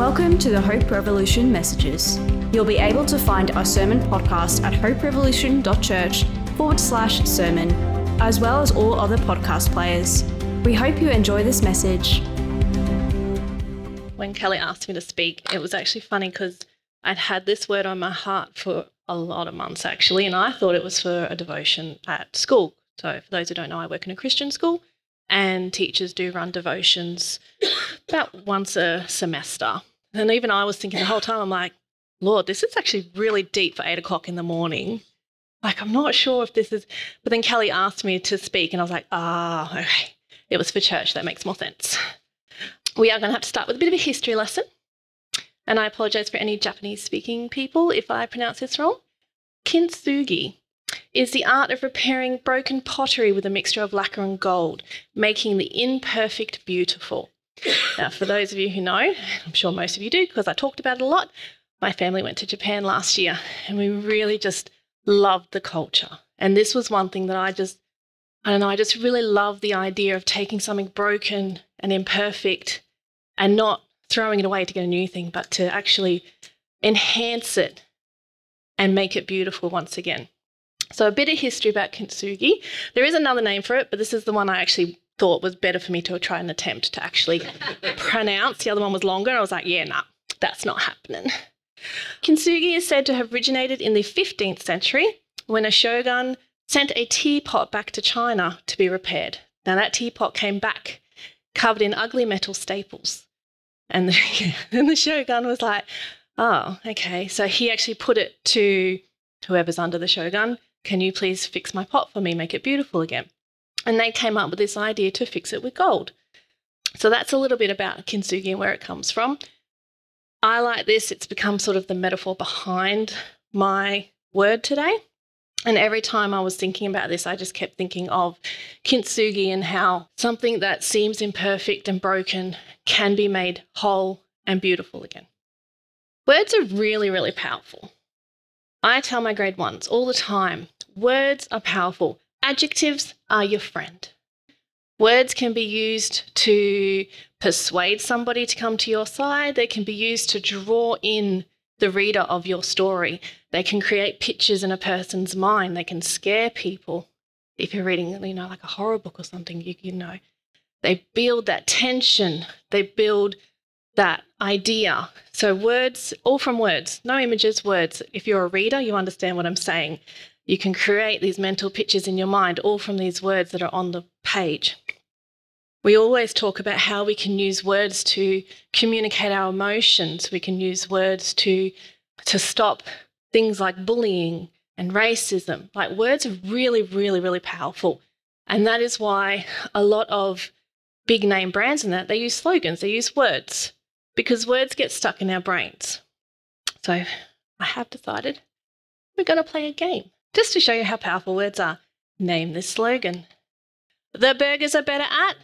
Welcome to the Hope Revolution messages. You'll be able to find our sermon podcast at hoperevolution.church forward slash sermon, as well as all other podcast players. We hope you enjoy this message. When Kelly asked me to speak, it was actually funny because I'd had this word on my heart for a lot of months actually, and I thought it was for a devotion at school. So, for those who don't know, I work in a Christian school, and teachers do run devotions about once a semester. And even I was thinking the whole time, I'm like, Lord, this is actually really deep for eight o'clock in the morning. Like, I'm not sure if this is. But then Kelly asked me to speak, and I was like, ah, okay. It was for church. That makes more sense. We are going to have to start with a bit of a history lesson. And I apologize for any Japanese speaking people if I pronounce this wrong. Kintsugi is the art of repairing broken pottery with a mixture of lacquer and gold, making the imperfect beautiful. Now, for those of you who know, I'm sure most of you do because I talked about it a lot, my family went to Japan last year and we really just loved the culture. And this was one thing that I just, I don't know, I just really love the idea of taking something broken and imperfect and not throwing it away to get a new thing, but to actually enhance it and make it beautiful once again. So, a bit of history about kintsugi. There is another name for it, but this is the one I actually thought was better for me to try and attempt to actually pronounce. The other one was longer, and I was like, yeah, nah, that's not happening. Kintsugi is said to have originated in the 15th century when a shogun sent a teapot back to China to be repaired. Now, that teapot came back covered in ugly metal staples. And the, and the shogun was like, oh, okay. So he actually put it to whoever's under the shogun can you please fix my pot for me, make it beautiful again? And they came up with this idea to fix it with gold. So that's a little bit about kintsugi and where it comes from. I like this, it's become sort of the metaphor behind my word today. And every time I was thinking about this, I just kept thinking of kintsugi and how something that seems imperfect and broken can be made whole and beautiful again. Words are really, really powerful. I tell my grade ones all the time words are powerful, adjectives are your friend. Words can be used to persuade somebody to come to your side, they can be used to draw in the reader of your story. They can create pictures in a person's mind, they can scare people. If you're reading, you know, like a horror book or something, you, you know, they build that tension, they build that idea. So, words, all from words, no images, words. If you're a reader, you understand what I'm saying. You can create these mental pictures in your mind, all from these words that are on the page. We always talk about how we can use words to communicate our emotions. We can use words to, to stop things like bullying and racism. Like, words are really, really, really powerful. And that is why a lot of big name brands and that, they use slogans, they use words because words get stuck in our brains. So I have decided we're going to play a game just to show you how powerful words are. Name this slogan. The burgers are better at.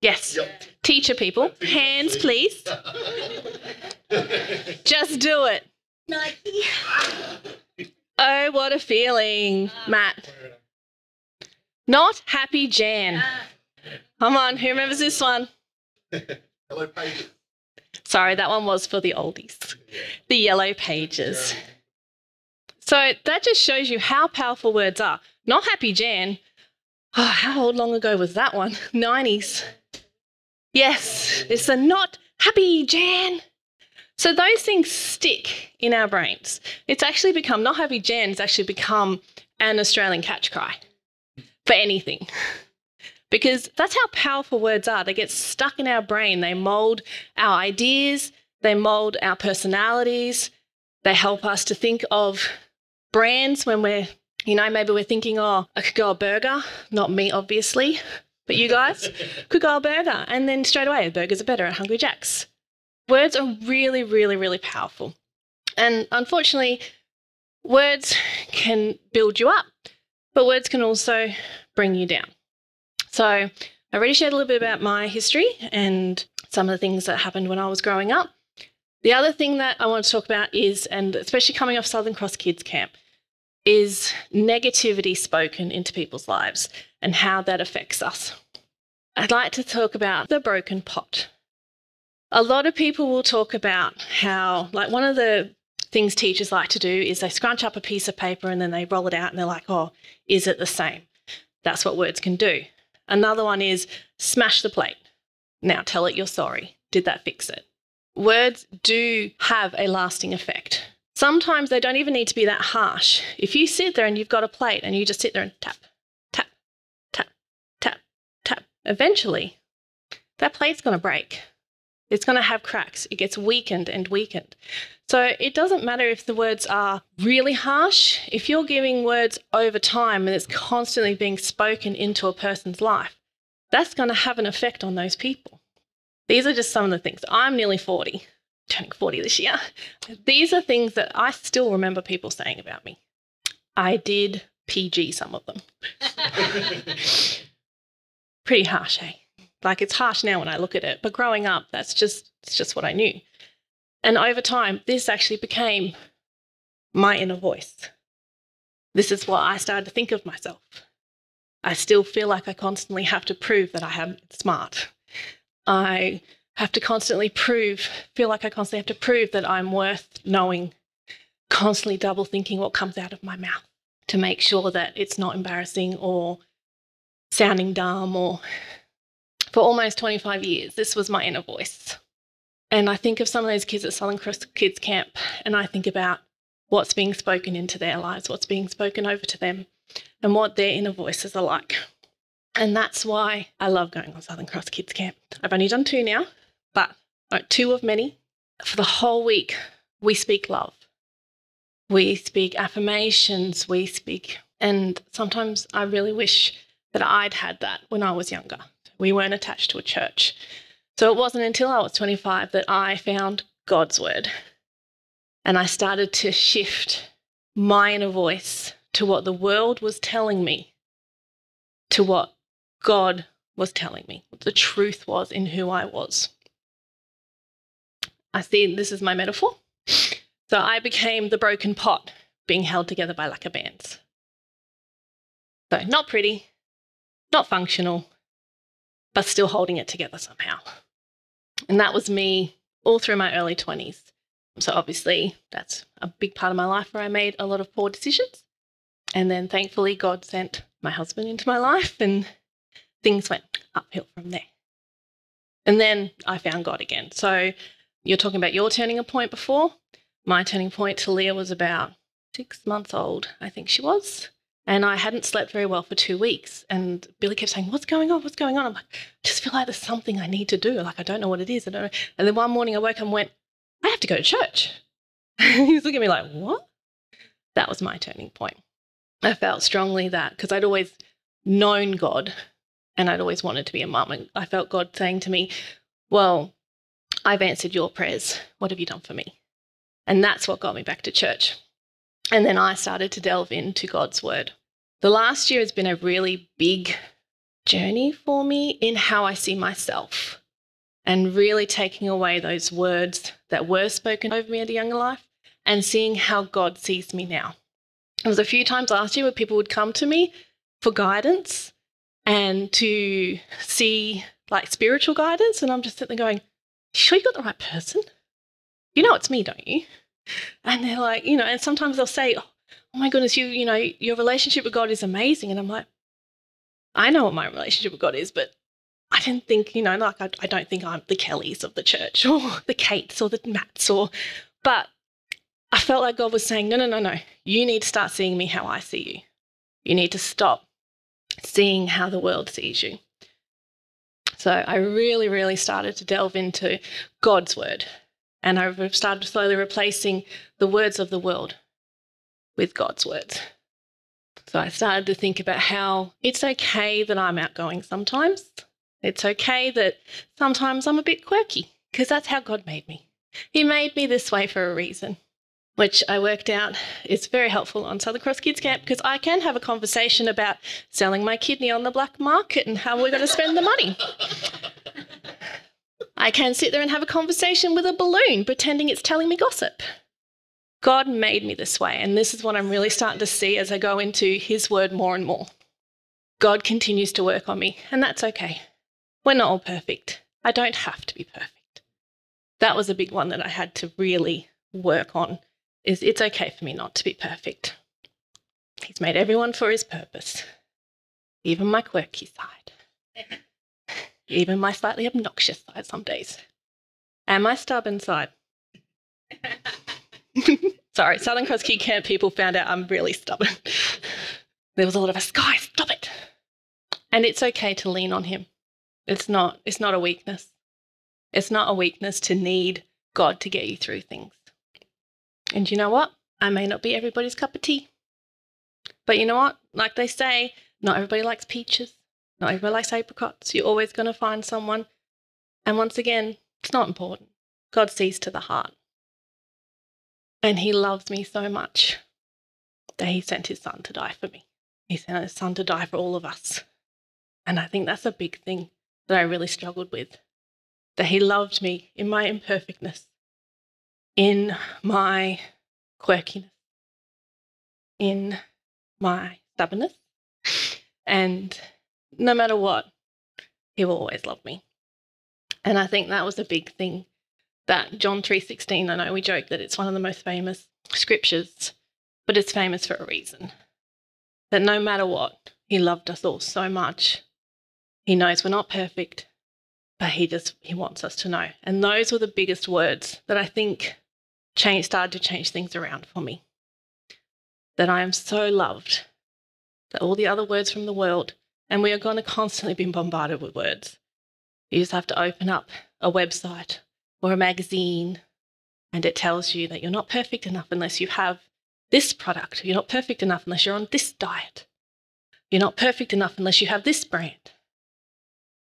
Yes. Yep. Teacher people, hands please. Just do it. Nike. Oh, what a feeling, Matt. Not happy Jan. Uh. Come on, who remembers this one? Yellow pages. Sorry, that one was for the oldies. The yellow pages. So that just shows you how powerful words are. Not happy Jan. Oh, how long ago was that one? 90s. Yes, it's a not happy Jan. So those things stick in our brains. It's actually become, not happy Jan, it's actually become an Australian catch cry for anything because that's how powerful words are. They get stuck in our brain, they mold our ideas, they mold our personalities, they help us to think of brands when we're, you know, maybe we're thinking, oh, I could go a burger, not me, obviously. But you guys could go a burger, and then straight away, burgers are better at Hungry Jack's. Words are really, really, really powerful. And unfortunately, words can build you up, but words can also bring you down. So I already shared a little bit about my history and some of the things that happened when I was growing up. The other thing that I want to talk about is, and especially coming off Southern Cross Kids Camp, is negativity spoken into people's lives and how that affects us. I'd like to talk about the broken pot. A lot of people will talk about how, like, one of the things teachers like to do is they scrunch up a piece of paper and then they roll it out and they're like, oh, is it the same? That's what words can do. Another one is smash the plate. Now tell it you're sorry. Did that fix it? Words do have a lasting effect. Sometimes they don't even need to be that harsh. If you sit there and you've got a plate and you just sit there and tap, tap, tap, tap, tap, eventually that plate's going to break. It's going to have cracks. It gets weakened and weakened. So it doesn't matter if the words are really harsh. If you're giving words over time and it's constantly being spoken into a person's life, that's going to have an effect on those people. These are just some of the things. I'm nearly 40, turning 40 this year. These are things that I still remember people saying about me. I did PG some of them. Pretty harsh, eh? Like it's harsh now when I look at it, but growing up, that's just it's just what I knew. And over time, this actually became my inner voice. This is what I started to think of myself. I still feel like I constantly have to prove that I am smart. I have to constantly prove, feel like I constantly have to prove that I'm worth knowing, constantly double thinking what comes out of my mouth to make sure that it's not embarrassing or sounding dumb or for almost 25 years, this was my inner voice. And I think of some of those kids at Southern Cross Kids Camp, and I think about what's being spoken into their lives, what's being spoken over to them, and what their inner voices are like. And that's why I love going on Southern Cross Kids Camp. I've only done two now, two of many. For the whole week, we speak love. We speak affirmations, we speak, and sometimes I really wish that I'd had that when I was younger. We weren't attached to a church. So it wasn't until I was 25 that I found God's word. And I started to shift my inner voice to what the world was telling me, to what God was telling me, what the truth was in who I was. I see this is my metaphor. So I became the broken pot being held together by lacquer bands. So not pretty, not functional, but still holding it together somehow. And that was me all through my early 20s. So obviously, that's a big part of my life where I made a lot of poor decisions. And then thankfully, God sent my husband into my life and things went uphill from there. And then I found God again. So you're talking about your turning a point before. My turning point to Leah was about six months old, I think she was. And I hadn't slept very well for two weeks. And Billy kept saying, What's going on? What's going on? I'm like, I just feel like there's something I need to do. Like, I don't know what it is. I don't know. And then one morning I woke up and went, I have to go to church. He's looking at me like, What? That was my turning point. I felt strongly that because I'd always known God and I'd always wanted to be a mum. And I felt God saying to me, Well, I've answered your prayers. What have you done for me? And that's what got me back to church. And then I started to delve into God's word. The last year has been a really big journey for me in how I see myself and really taking away those words that were spoken over me at a younger life and seeing how God sees me now. There was a few times last year where people would come to me for guidance and to see like spiritual guidance. And I'm just sitting there going, sure you got the right person? You know it's me, don't you? And they're like, you know, and sometimes they'll say, oh, oh my goodness, you, you know, your relationship with God is amazing. And I'm like, I know what my relationship with God is, but I didn't think, you know, like I, I don't think I'm the Kellys of the church or the Kates or the Matts or, but I felt like God was saying, no, no, no, no. You need to start seeing me how I see you. You need to stop seeing how the world sees you. So I really, really started to delve into God's word and I've started slowly replacing the words of the world with God's words. So I started to think about how it's okay that I'm outgoing sometimes. It's okay that sometimes I'm a bit quirky because that's how God made me. He made me this way for a reason, which I worked out is very helpful on Southern Cross Kids Camp because I can have a conversation about selling my kidney on the black market and how we're going to spend the money. I can sit there and have a conversation with a balloon pretending it's telling me gossip. God made me this way, and this is what I'm really starting to see as I go into His word more and more. God continues to work on me, and that's okay. We're not all perfect. I don't have to be perfect. that was a big one that I had to really work on is it's okay for me not to be perfect. He's made everyone for his purpose, even my quirky side, even my slightly obnoxious side some days, and my stubborn side. Sorry, Southern Cross Kids Camp people found out I'm really stubborn. there was a lot of us, guys, stop it. And it's okay to lean on him. It's not, it's not a weakness. It's not a weakness to need God to get you through things. And you know what? I may not be everybody's cup of tea. But you know what? Like they say, not everybody likes peaches. Not everybody likes apricots. You're always going to find someone. And once again, it's not important. God sees to the heart. And He loves me so much that He sent His Son to die for me. He sent His Son to die for all of us. And I think that's a big thing that I really struggled with. That He loved me in my imperfectness, in my quirkiness, in my stubbornness. And no matter what, he will always love me. And I think that was a big thing that John 3:16, I know we joke that it's one of the most famous scriptures, but it's famous for a reason. That no matter what, he loved us all so much. He knows we're not perfect, but he just he wants us to know. And those were the biggest words that I think change, started to change things around for me. That I am so loved. That all the other words from the world, and we are going to constantly be bombarded with words. You just have to open up a website or a magazine and it tells you that you're not perfect enough unless you have this product. You're not perfect enough unless you're on this diet. You're not perfect enough unless you have this brand.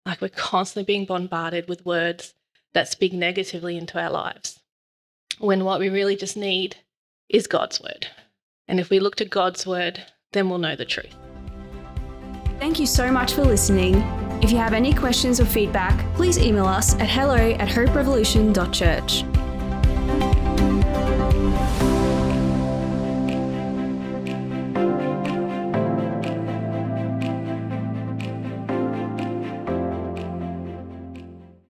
Like we're constantly being bombarded with words that speak negatively into our lives when what we really just need is God's word. And if we look to God's word, then we'll know the truth. Thank you so much for listening. If you have any questions or feedback, please email us at hello at hoperevolution.church.